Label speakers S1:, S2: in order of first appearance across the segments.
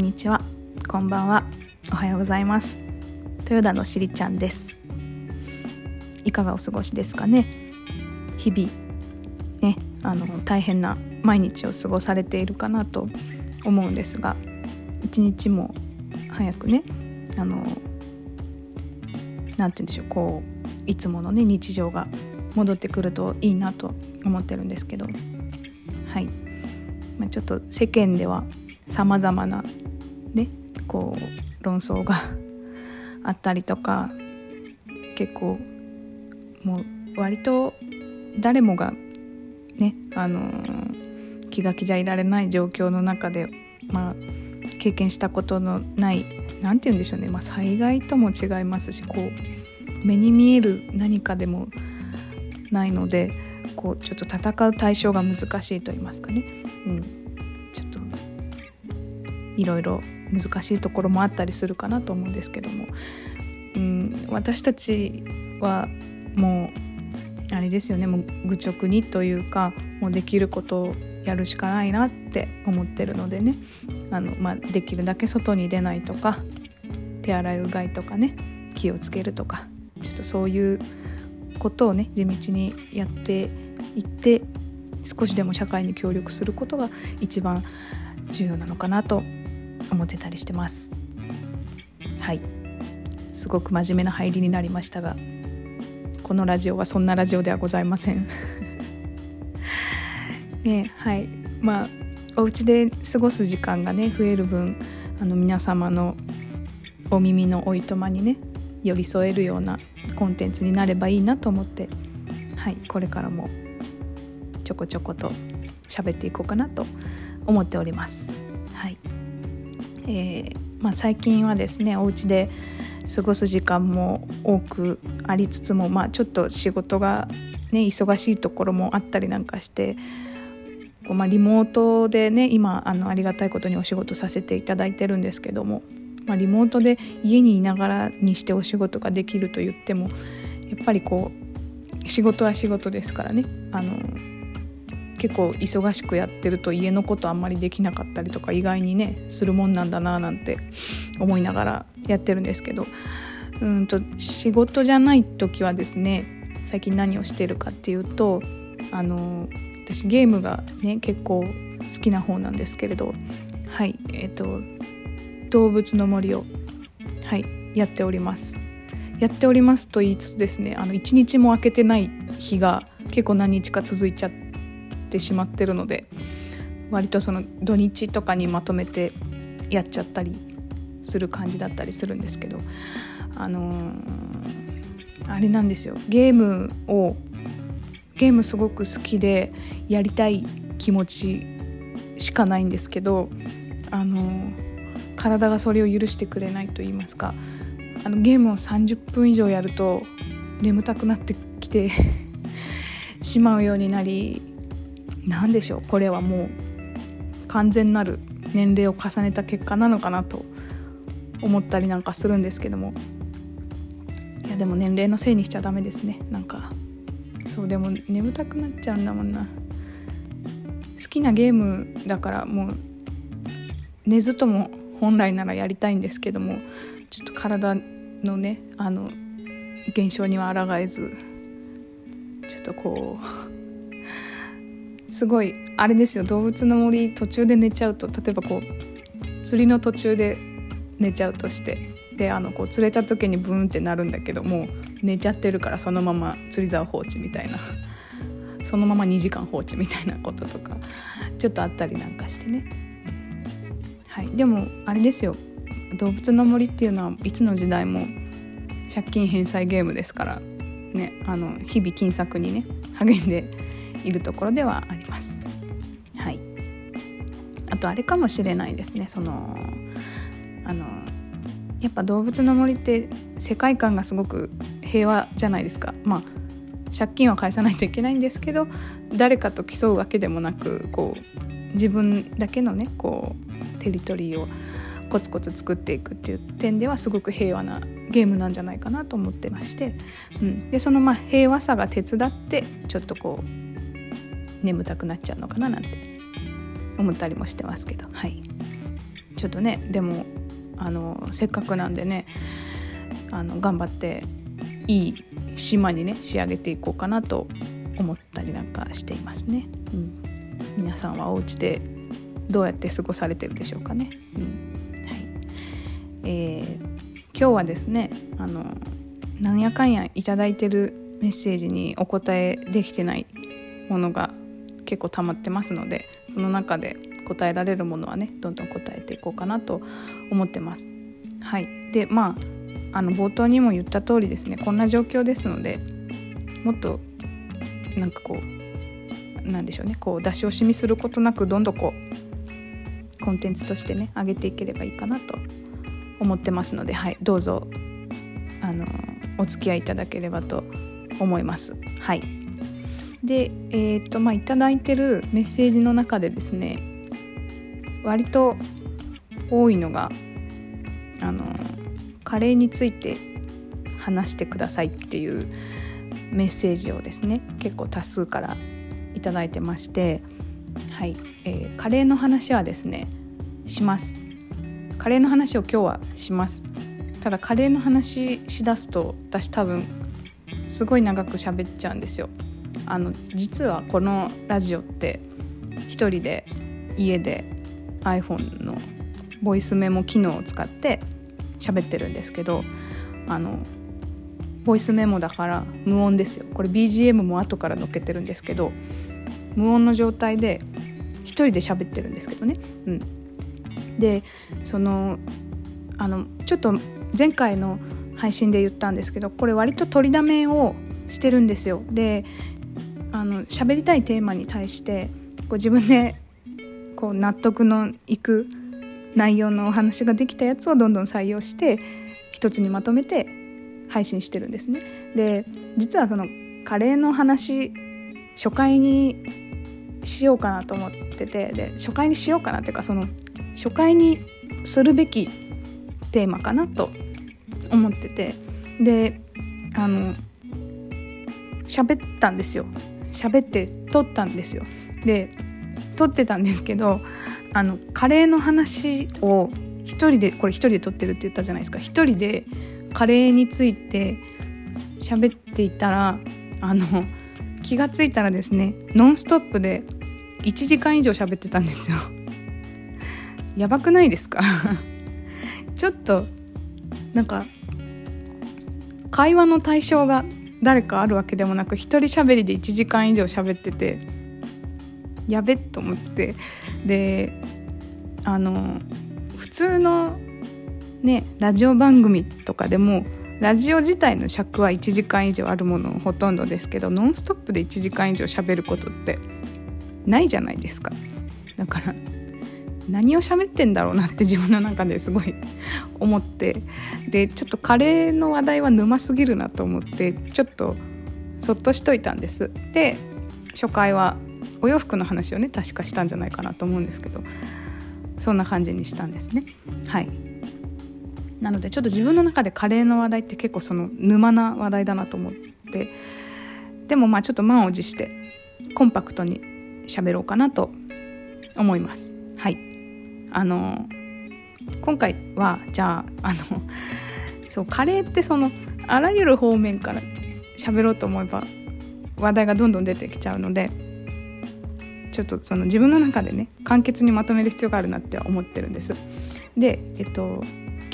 S1: こんにちは。こんばんは。おはようございます。豊田のしりちゃんです。いかがお過ごしですかね。日々ねあの大変な毎日を過ごされているかなと思うんですが一日も早くねあのなんて言うんでしょうこういつものね日常が戻ってくるといいなと思ってるんですけどはい、まあ、ちょっと世間ではさまざまなこう論争が あったりとか結構もう割と誰もがねあのー、気が気じゃいられない状況の中でまあ経験したことのない何て言うんでしょうね、まあ、災害とも違いますしこう目に見える何かでもないのでこうちょっと戦う対象が難しいと言いますかね、うん、ちょっといろいろ難しいところもあったりするかなと思うんですけども、うん、私たちはもうあれですよね。もう愚直にというかもうできることをやるしかないなって思ってるのでね。あの、まあ、できるだけ外に出ないとか手洗いうがいとかね気をつけるとかちょっとそういうことをね地道にやっていって少しでも社会に協力することが一番重要なのかなと思ってたりしてます。はい。すごく真面目な入りになりましたがこのラジオはそんなラジオではございません。ねはい。まあお家で過ごす時間がね増える分あの皆様のお耳のおいとまにね寄り添えるようなコンテンツになればいいなと思ってはい。これからもちょこちょこと喋っていこうかなと思っております。えーまあ、最近はですねお家で過ごす時間も多くありつつも、まあ、ちょっと仕事が、ね、忙しいところもあったりなんかしてこう、まあ、リモートでね今あのありがたいことにお仕事させていただいてるんですけども、まあ、リモートで家にいながらにしてお仕事ができると言ってもやっぱりこう仕事は仕事ですからねあの結構忙しくやってると家のことあんまりできなかったりとか意外にねするもんなんだななんて思いながらやってるんですけど。うんと仕事じゃない時はですね最近何をしてるかっていうとあの私ゲームがね結構好きな方なんですけれどはいえっ、ー、と動物の森をはいやっております。やっておりますと言いつつですねあの1日も空けてない日が結構何日か続いちゃってってしまってるので割とその土日とかにまとめてやっちゃったりする感じだったりするんですけどあのー、あれなんですよ。ゲームをゲームすごく好きでやりたい気持ちしかないんですけどあのー、体がそれを許してくれないと言いますかあのゲームを30分以上やると眠たくなってきて しまうようになり何でしょう。これはもう完全なる年齢を重ねた結果なのかなと思ったりなんかするんですけども。いやでも年齢のせいにしちゃダメですね。なんかそうでも眠たくなっちゃうんだもんな。好きなゲームだからもう寝ずとも本来ならやりたいんですけどもちょっと体のねあの現象には抗えずちょっとこうすごいあれですよ動物の森途中で寝ちゃうと例えばこう釣りの途中で寝ちゃうとしてであのこう釣れた時にブーンってなるんだけどもう寝ちゃってるからそのまま釣り竿放置みたいなそのまま2時間放置みたいな こととかちょっとあったりなんかしてね。はい。でもあれですよ。動物の森っていうのはいつの時代も借金返済ゲームですからねあの日々金策にね励んでいるところではあります。はい、あとあれかもしれないですねそのあのやっぱ動物の森って世界観がすごく平和じゃないですか。まあ借金は返さないといけないんですけど誰かと競うわけでもなくこう自分だけのねこうテリトリーをコツコツ作っていくっていう点ではすごく平和なゲームなんじゃないかなと思ってまして、うん、でそのまあ平和さが手伝ってちょっとこう眠たくなっちゃうのかななんて思ったりもしてますけど。はい。ちょっとねでもあのせっかくなんでねあの頑張っていい島にね仕上げていこうかなと思ったりなんかしていますね。うん、皆さんはお家でどうやって過ごされてるでしょうかね。うん。はい。えー、今日はですねあのなんやかんや頂いてるメッセージにお答えできてないものが結構溜まってますのでその中で答えられるものはねどんどん答えていこうかなと思ってます。はい、でまああの冒頭にも言った通りですねこんな状況ですのでもっとなんかこうなんでしょうねこう出し惜しみすることなくどんどんこうコンテンツとしてね上げていければいいかなと思ってますので、はい、どうぞあのお付き合いいただければと思います。はいで、えーとまあ、いただいてるメッセージの中でですね割と多いのがあのカレーについて話してくださいっていうメッセージをですね結構多数から頂いてましてはい、えー、カレーの話はですねします。カレーの話を今日はします。ただカレーの話しだすと私多分すごい長く喋っちゃうんですよ。あの実はこのラジオって一人で家で iPhone のボイスメモ機能を使って喋ってるんですけどあのボイスメモだから無音ですよこれ BGM も後から載っけてるんですけど無音の状態で一人で喋ってるんですけどね。うん、でそのあのちょっと前回の配信で言ったんですけどこれ割と取りだめをしてるんですよ。であの喋りたいテーマに対してこう自分でこう納得のいく内容のお話ができたやつをどんどん採用して一つにまとめて配信してるんですね。で実はそのカレーの話初回にしようかなと思っててで初回にしようかなっていうかその初回にするべきテーマかなと思っててであの喋ったんですよ喋って撮ったんですよ。で撮ってたんですけどあのカレーの話を一人でこれ一人で撮ってるって言ったじゃないですか。一人でカレーについて喋っていたらあの気がついたらですねノンストップで1時間以上喋ってたんですよ。やばくないですか？ちょっとなんか会話の対象が誰かあるわけでもなく一人喋りで1時間以上喋っててやべっと思って。であの普通のねラジオ番組とかでもラジオ自体の尺は1時間以上あるものほとんどですけどノンストップで1時間以上喋ることってないじゃないですか。だから何を喋ってんだろうなって自分の中ですごい思って。でちょっとカレーの話題は沼すぎるなと思ってちょっとそっとしといたんです。で初回はお洋服の話をね確かしたんじゃないかなと思うんですけどそんな感じにしたんですね。はい。なのでちょっと自分の中でカレーの話題って結構その沼な話題だなと思って。でもまあちょっと満を持してコンパクトに喋ろうかなと思います。はい。あの今回はじゃああの そうカレーってそのあらゆる方面から喋ろうと思えば話題がどんどん出てきちゃうのでちょっとその自分の中でね簡潔にまとめる必要があるなって思ってるんです。でえっと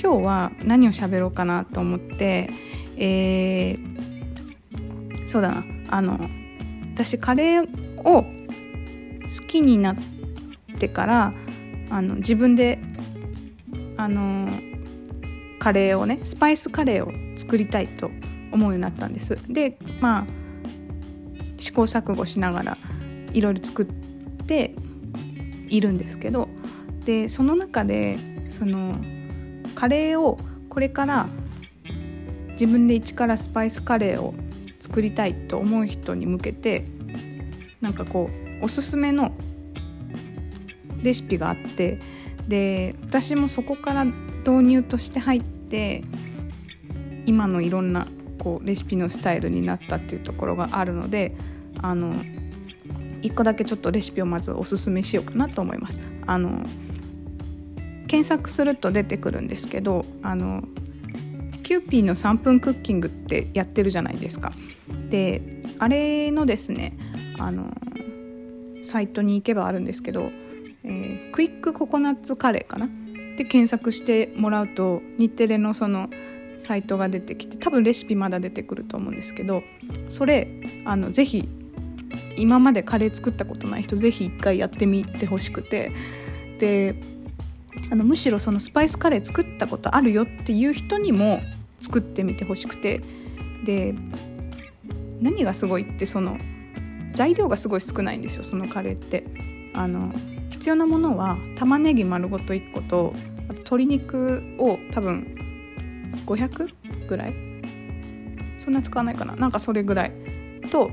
S1: 今日は何を喋ろうかなと思って、えー、そうだなあの私カレーを好きになってからあの自分であのカレーをねスパイスカレーを作りたいと思うようになったんです。でまあ試行錯誤しながらいろいろ作っているんですけどでその中でそのカレーをこれから自分で一からスパイスカレーを作りたいと思う人に向けてなんかこうおすすめのレシピがあってで私もそこから導入として入って今のいろんなこうレシピのスタイルになったっていうところがあるのであの1個だけちょっとレシピをまずおすすめしようかなと思います。あの検索すると出てくるんですけどあのキューピーの3分クッキングってやってるじゃないですか。であれのですねあのサイトに行けばあるんですけど、えー、クイックココナッツカレーかな？で検索してもらうと日テレのそのサイトが出てきて多分レシピまだ出てくると思うんですけどそれあのぜひ今までカレー作ったことない人ぜひ一回やってみてほしくてであのむしろそのスパイスカレー作ったことあるよっていう人にも作ってみてほしくてで何がすごいってその材料がすごい少ないんですよそのカレーって。あの必要なものは玉ねぎ丸ごと1個とあと鶏肉を多分500ぐらい？そんな使わないかな？なんかそれぐらい。と、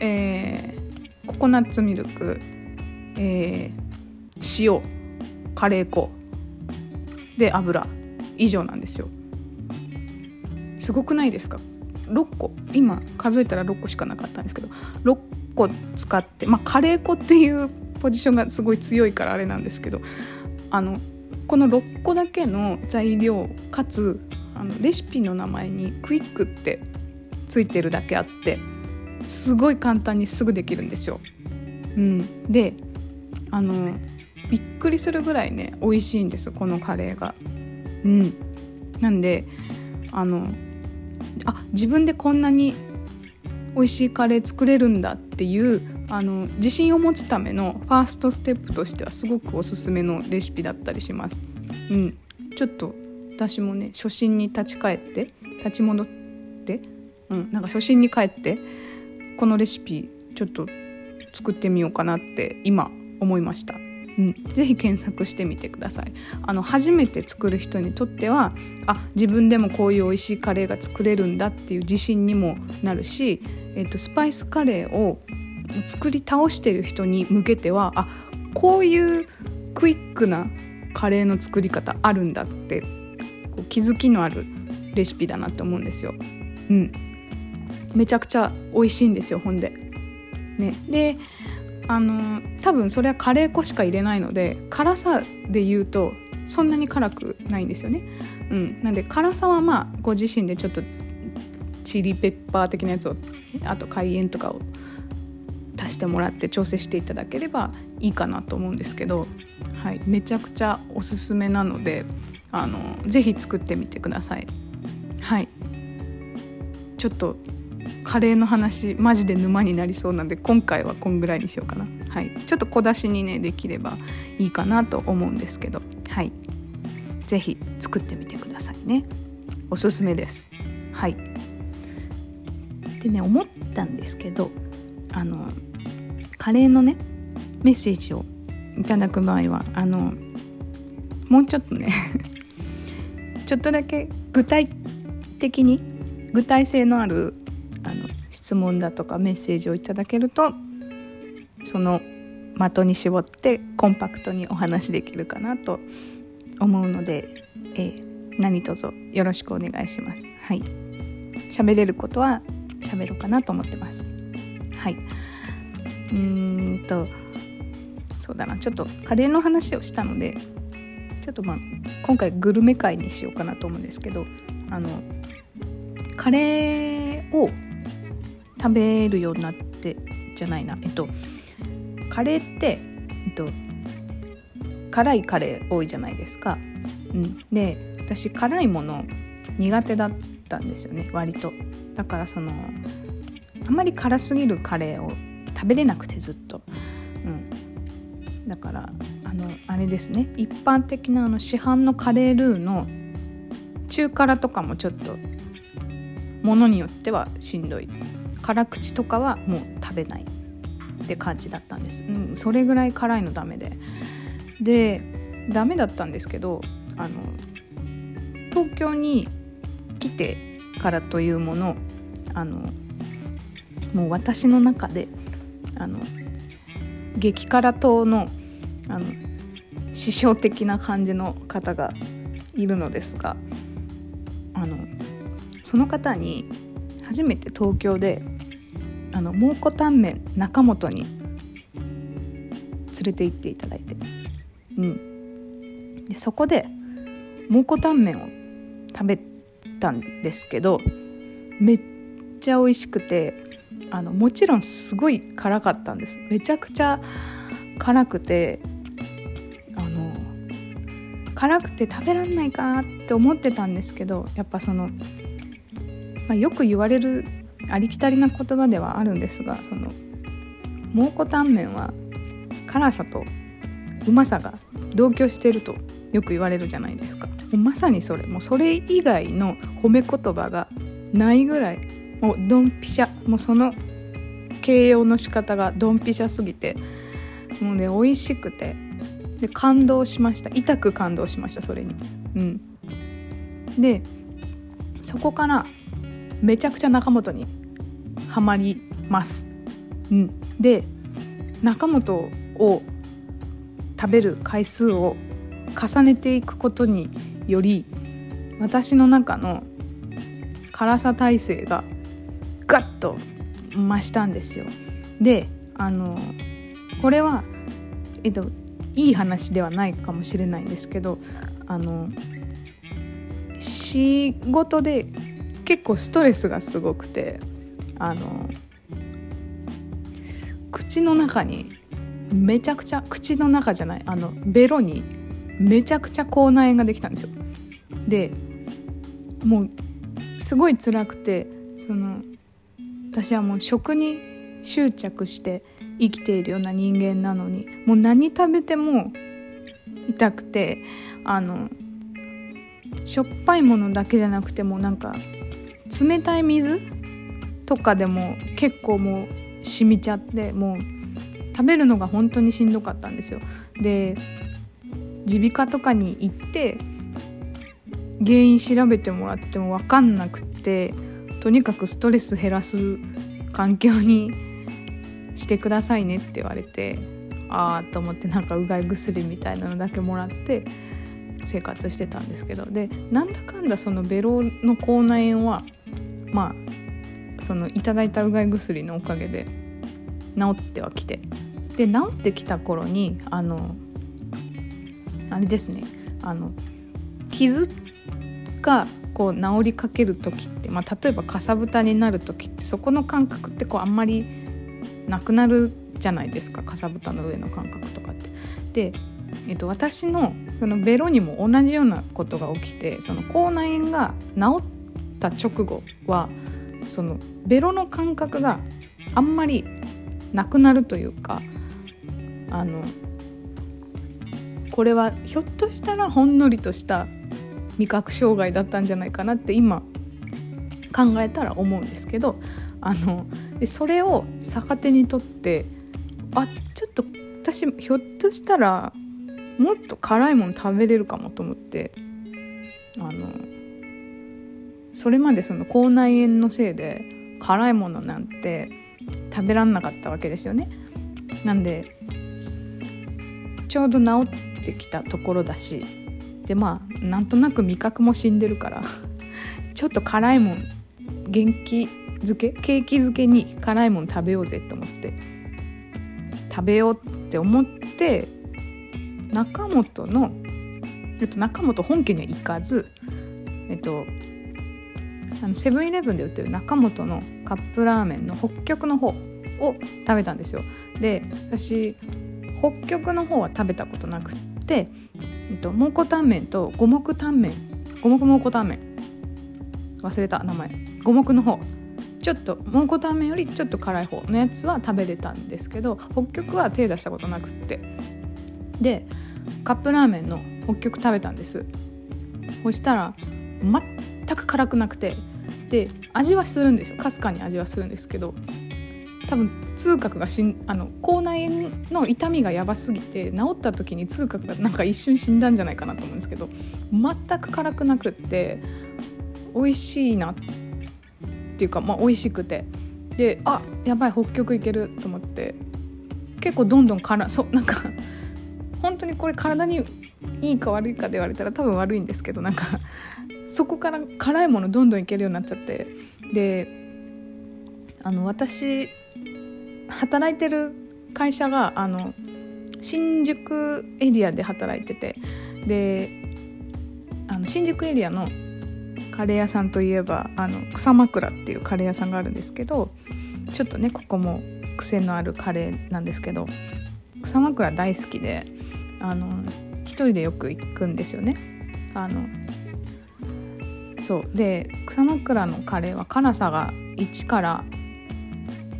S1: えー、ココナッツミルク、えー、塩カレー粉。で油。以上なんですよ。すごくないですか？6個。今数えたら6個しかなかったんですけど。6個使ってまあカレー粉っていうポジションがすごい強いからあれなんですけどあのこの6個だけの材料かつあのレシピの名前にクイックってついてるだけあってすごい簡単にすぐできるんですよ。うん、であのびっくりするぐらいね美味しいんですこのカレーが。うん、なんであのあ自分でこんなに美味しいカレー作れるんだっていうあの自信を持つためのファーストステップとしてはすごくおすすめのレシピだったりします。うん、ちょっと私もね初心に立ち返って立ち戻って、うん、なんか初心に帰ってこのレシピちょっと作ってみようかなって今思いました。うん、ぜひ検索してみてください。あの初めて作る人にとってはあ自分でもこういう美味しいカレーが作れるんだっていう自信にもなるし、えーと、スパイスカレーを作り倒してる人に向けてはあこういうクイックなカレーの作り方あるんだってこう気づきのあるレシピだなって思うんですよ。うん、めちゃくちゃ美味しいんですよほんで。ね、であの多分それはカレー粉しか入れないので辛さで言うとそんなに辛くないんですよね。うん、なんで辛さはまあご自身でちょっとチリペッパー的なやつをあと海塩とかを足してもらって調整していただければいいかなと思うんですけど、はい、めちゃくちゃおすすめなのであのぜひ作ってみてください。はい。ちょっとカレーの話マジで沼になりそうなんで今回はこんぐらいにしようかな。はい。ちょっと小出しにねできればいいかなと思うんですけど。はい。是非作ってみてくださいね。おすすめです。はい。でね思ったんですけどあのカレーのねメッセージをいただく場合はあのもうちょっとね ちょっとだけ具体的に具体性のあるあの質問だとかメッセージをいただけるとその的に絞ってコンパクトにお話できるかなと思うので、えー、何卒よろしくお願いします。はい。喋れることは喋ろうかなと思ってます。はい。うーんとそうだなちょっとカレーの話をしたのでちょっとまあ今回グルメ会にしようかなと思うんですけどあのカレーを食べるようになってじゃないなえっとカレーって、えっと、辛いカレー多いじゃないですか。うん、で私辛いもの苦手だったんですよね割と。だからそのあまり辛すぎるカレーを食べれなくてずっと。うん、だからあのあれですね。一般的なあの市販のカレールーの中辛とかもちょっとものによってはしんどい。辛口とかはもう食べないって感じだったんです、うん、それぐらい辛いのダメで。でダメだったんですけどあの東京に来てからというものあのもう私の中であの激辛党のあの師匠的な感じの方がいるのですがあのその方に初めて東京であの蒙古タンメン中本に連れて行っていただいて、うん、でそこで蒙古タンメンを食べたんですけどめっちゃ美味しくてあのもちろんすごい辛かったんです。めちゃくちゃ辛くてあの辛くて食べらんないかなって思ってたんですけどやっぱその、まあ、よく言われるありきたりな言葉ではあるんですがその蒙古タンメンは辛さとうまさが同居してるとよく言われるじゃないですか。もうまさにそれ。もうそれ以外の褒め言葉がないぐらいもうドンピシャもうその形容の仕方がドンピシャすぎてもうね美味しくて。で感動しました。痛く感動しましたそれに。うん。でそこからめちゃくちゃ中本にはまります。うん。で中本を食べる回数を重ねていくことにより私の中の辛さ耐性がガッと増したんですよ。であのこれは、えっと、いい話ではないかもしれないんですけどあの仕事で結構ストレスがすごくてあの口の中にめちゃくちゃ口の中じゃないあのベロにめちゃくちゃ口内炎ができたんですよ。でもうすごい辛くてその私はもう食に執着して生きているような人間なのにもう何食べても痛くてあのしょっぱいものだけじゃなくてもなんか冷たい水とかでも結構もう染みちゃってもう食べるのが本当にしんどかったんですよ。で耳鼻科とかに行って原因調べてもらっても分かんなくってとにかくストレス減らす環境にしてくださいねって言われてああと思ってなんかうがい薬みたいなのだけもらって生活してたんですけどでなんだかんだそのベロの口内炎はまあそのいただいたうがい薬のおかげで治ってはきてで治ってきた頃にあのあれですねあの傷がこう治りかける時って、まあ、例えばかさぶたになる時ってそこの感覚ってこうあんまりなくなるじゃないですかかさぶたの上の感覚とかって。で、えっと、私のそのベロにも同じようなことが起きてその口内炎が治った直後はそのベロの感覚があんまりなくなるというかあのこれはひょっとしたらほんのりとした味覚障害だったんじゃないかなって今考えたら思うんですけどあのでそれを逆手にとってあちょっと私ひょっとしたらもっと辛いもの食べれるかもと思ってあのそれまでその口内炎のせいで辛いものなんて食べらんなかったわけですよね。なんでちょうど治ってきたところだしでまあなんとなく味覚も死んでるから ちょっと辛いもん元気づけケーキ漬けに辛いもん食べようぜと思って食べようって思って中本の、えっと、中本本家には行かずえっとあのセブンイレブンで売ってる中本のカップラーメンの北極の方を食べたんですよ。で私北極の方は食べたことなくってえっと、蒙古タンメンと五目タンメン。五目蒙古タンメン。忘れた名前。五目の方。ちょっと蒙古タンメンよりちょっと辛い方のやつは食べれたんですけど北極は手出したことなくって。でカップラーメンの北極食べたんです。そしたら全く辛くなくて。で味はするんですよ。かすかに味はするんですけど多分痛覚がしんあの口内炎の痛みがやばすぎて治った時に痛覚がなんか一瞬死んだんじゃないかなと思うんですけど全く辛くなくって美味しいなっていうかまあ美味しくて。であやばい北極いけると思って結構どんどん辛そうなんか本当にこれ体にいいか悪いかで言われたら多分悪いんですけどなんかそこから辛いものどんどんいけるようになっちゃって。であの私働いてる会社があの新宿エリアで働いててであの新宿エリアのカレー屋さんといえばあの草枕っていうカレー屋さんがあるんですけどちょっとねここも癖のあるカレーなんですけど草枕大好きであの一人でよく行くんですよね。あのそうで草枕のカレーは辛さが1から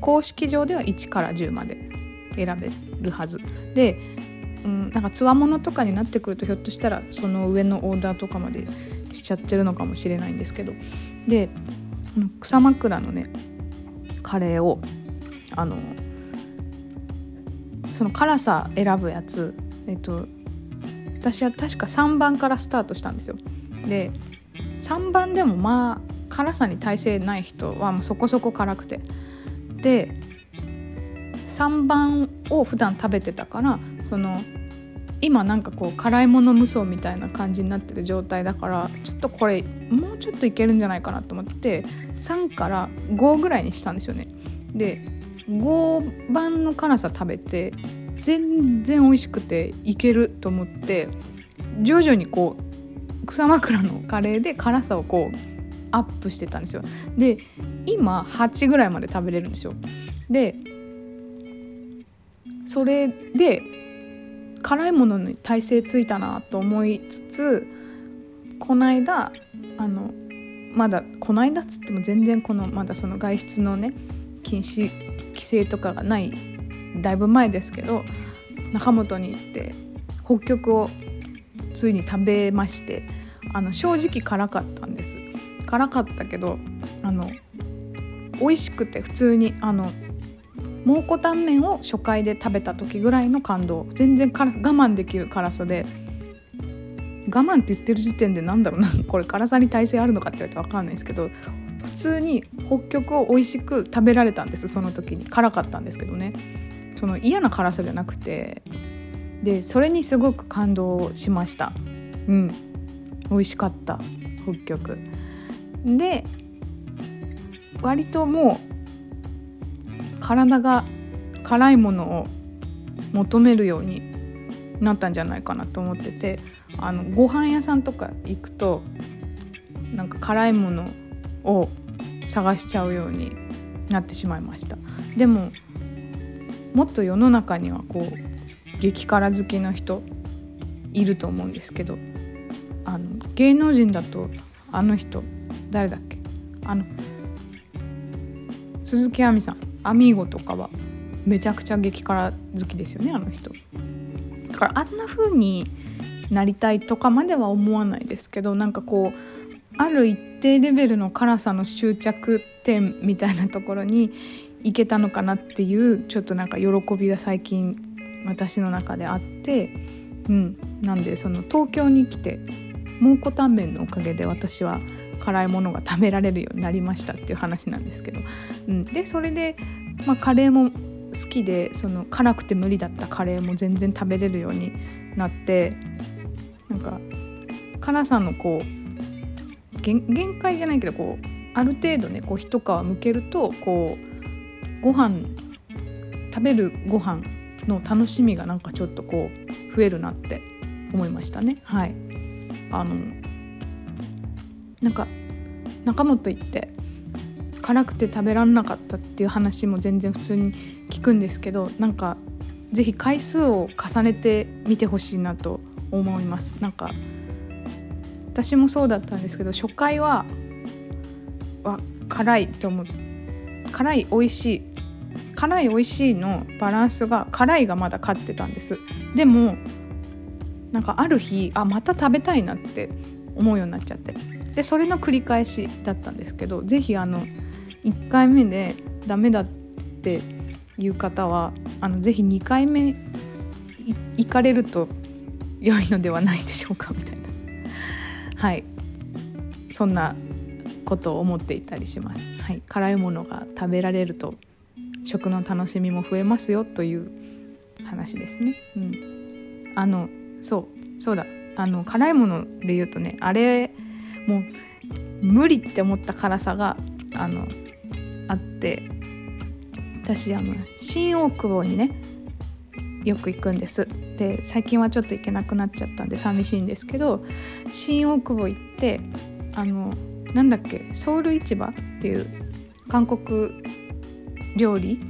S1: 公式上では1から10まで選べるはず。で、うん、なんかつわものとかになってくるとひょっとしたらその上のオーダーとかまでしちゃってるのかもしれないんですけど。で草枕のねカレーをあのその辛さ選ぶやつえっと私は確か3番からスタートしたんですよ。で3番でもまあ辛さに耐性ない人はもうそこそこ辛くて。で3番を普段食べてたからその今なんかこう辛いもの無双みたいな感じになってる状態だからちょっとこれもうちょっといけるんじゃないかなと思って3から5ぐらいにしたんですよね。で5番の辛さ食べて全然美味しくていけると思って徐々にこう草枕のカレーで辛さをこうアップしてたんですよ。で今8ぐらいまで食べれるんですよ。でそれで辛いものに耐性ついたなと思いつつこの間あのまだこの間っつっても全然このまだその外出のね禁止規制とかがないだいぶ前ですけど中本に行って北極をついに食べましてあの正直辛かったんです。辛かったけどあの美味しくて普通にあの蒙古タンメンを初回で食べた時ぐらいの感動全然我慢できる辛さで我慢って言ってる時点でなんだろうな これ辛さに耐性あるのかって言われて分かんないですけど普通に北極を美味しく食べられたんですその時に辛かったんですけどね。その嫌な辛さじゃなくてでそれにすごく感動しました。うん。美味しかった北極。で割ともう体が辛いものを求めるようになったんじゃないかなと思っててあのご飯屋さんとか行くとなんか辛いものを探しちゃうようになってしまいました。でももっと世の中にはこう激辛好きの人いると思うんですけどあの芸能人だとあの人誰だっけ？あの鈴木亜美さん。アミーゴとかはめちゃくちゃ激辛好きですよねあの人。だからあんな風になりたいとかまでは思わないですけどなんかこうある一定レベルの辛さの終着点みたいなところにいけたのかなっていうちょっとなんか喜びが最近私の中であってうん。なんでその東京に来て蒙古タンメンのおかげで私は辛いものが食べられるようになりましたっていう話なんですけど、うん、でそれで、まあ、カレーも好きでその辛くて無理だったカレーも全然食べれるようになってなんか辛さのこう限界じゃないけどこうある程度ねこう一皮むけるとこうご飯食べるご飯の楽しみがなんかちょっとこう増えるなって思いましたね。はい。あのなんか仲本行って辛くて食べらんなかったっていう話も全然普通に聞くんですけどなんか是非回数を重ねてみてほしいなと思います。なんか私もそうだったんですけど初回はわ辛いと思う辛い美味しい辛い美味しいのバランスが辛いがまだ勝ってたんです。でもなんかある日あまた食べたいなって思うようになっちゃって。でそれの繰り返しだったんですけど是非あの1回目でダメだっていう方はあのぜひ2回目行かれると良いのではないでしょうかみたいな。はい。そんなことを思っていたりします、はい、辛いものが食べられると食の楽しみも増えますよという話ですね。うん。あのそうそうだ。あの辛いもので言うとねあれもう無理って思った辛さがあのあって。私あの新大久保にねよく行くんです。で最近はちょっと行けなくなっちゃったんで寂しいんですけど新大久保行ってあのなんだっけソウル市場っていう韓国料理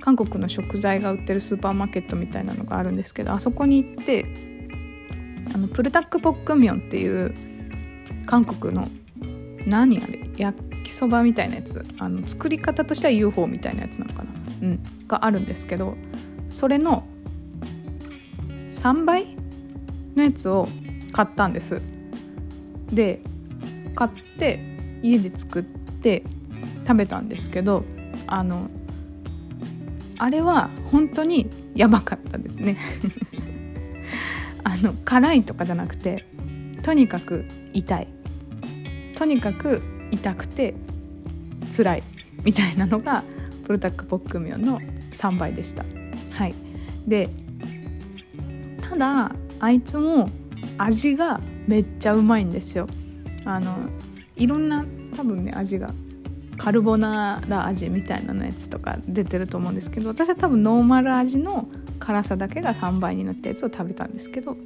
S1: 韓国の食材が売ってるスーパーマーケットみたいなのがあるんですけどあそこに行ってあのプルタックポックミョンっていう韓国の何あれ焼きそばみたいなやつ。あの作り方としては UFO みたいなやつなのかな、うん、があるんですけどそれの3倍のやつを買ったんです。で買って家で作って食べたんですけどあのあれは本当にやばかったですね。あの辛いとかじゃなくてとにかく痛い。とにかく痛くて辛い。みたいなのがプルタックポックミョンの3倍でした。はい。でただあいつも味がめっちゃうまいんですよ。あのいろんな多分ね味がカルボナーラ味みたいなのやつとか出てると思うんですけど私は多分ノーマル味の辛さだけが3倍になったやつを食べたんですけど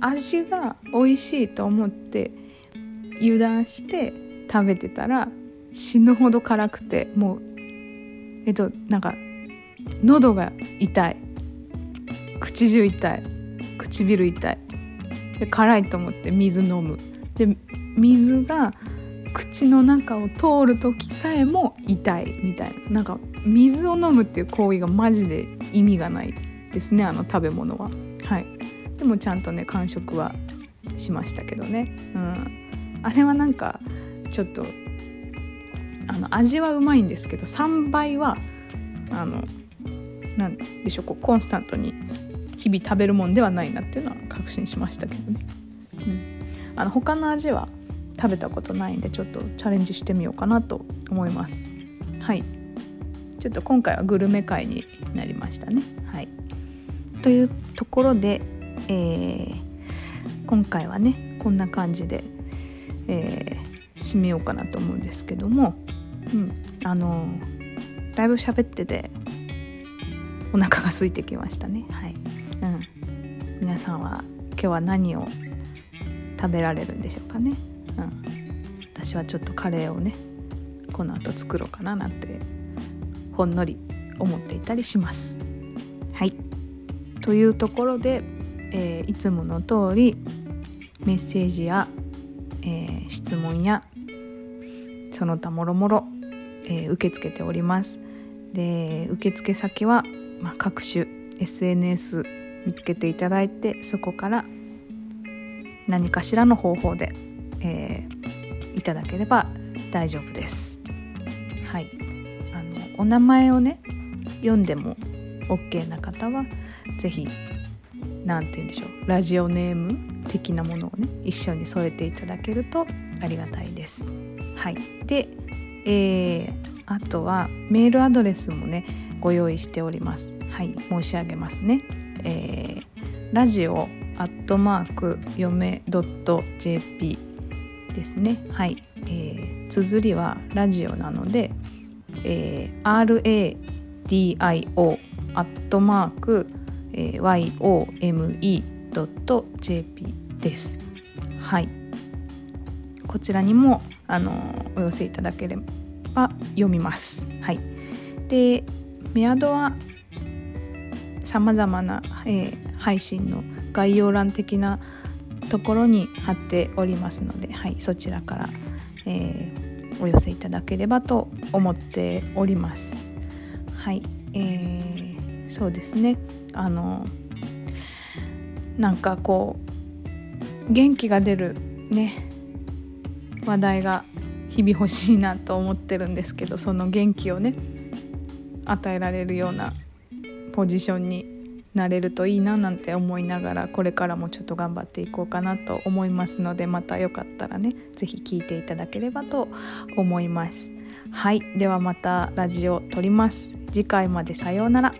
S1: 味が美味しいと思って油断して食べてたら死ぬほど辛くてもうえっとなんか喉が痛い。口中痛い。唇痛い。で辛いと思って水飲む。で水が口の中を通る時さえも痛いみたいな。なんか水を飲むっていう行為がマジで意味がない。ですねあの食べ物は。はい。でもちゃんとね完食はしましたけどね。うん。あれはなんかちょっとあの味はうまいんですけど3倍はあのなんでしょうこうコンスタントに日々食べるもんではないなっていうのは確信しましたけどね、うん、あの他の味は食べたことないんでちょっとチャレンジしてみようかなと思います。はい。ちょっと今回はグルメ会になりましたね。はい。というところで、えー、今回はねこんな感じで、えー、締めようかなと思うんですけどもうんあのだいぶ喋っててお腹が空いてきましたね。はい。うん。皆さんは今日は何を食べられるんでしょうかね。うん、私はちょっとカレーをねこの後作ろうかななんてほんのり思っていたりします。はい。というところで、えー、いつもの通りメッセージや、えー、質問やその他もろもろ、え受け付けております。で受付先は、まあ、各種 SNS 見つけていただいてそこから何かしらの方法でえー、いただければ大丈夫です。はい、あのお名前をね読んでも OK な方は是非何て言うんでしょうラジオネーム的なものをね一緒に添えていただけるとありがたいです。はい、で、えー、あとはメールアドレスもねご用意しております。はい、申し上げますね。えー、ラジオアットマークよめ .jp ですねはい、えー、綴りはラジオなので、えー、RADIO アットマーク、えー、YOME.jp です。はい。こちらにもあのお寄せいただければ読みます。はい。でメアドはさまざまな、えー、配信の概要欄的なところに貼っておりますので、はい、そちらから、えー、お寄せいただければと思っております。はい、えー、そうですね。あのなんかこう元気が出るね話題が日々欲しいなと思ってるんですけどその元気をね与えられるようなポジションになれるといいななんて思いながらこれからもちょっと頑張っていこうかなと思いますのでまたよかったらね是非聞いていただければと思います。はいではまたラジオ撮ります。次回までさようなら。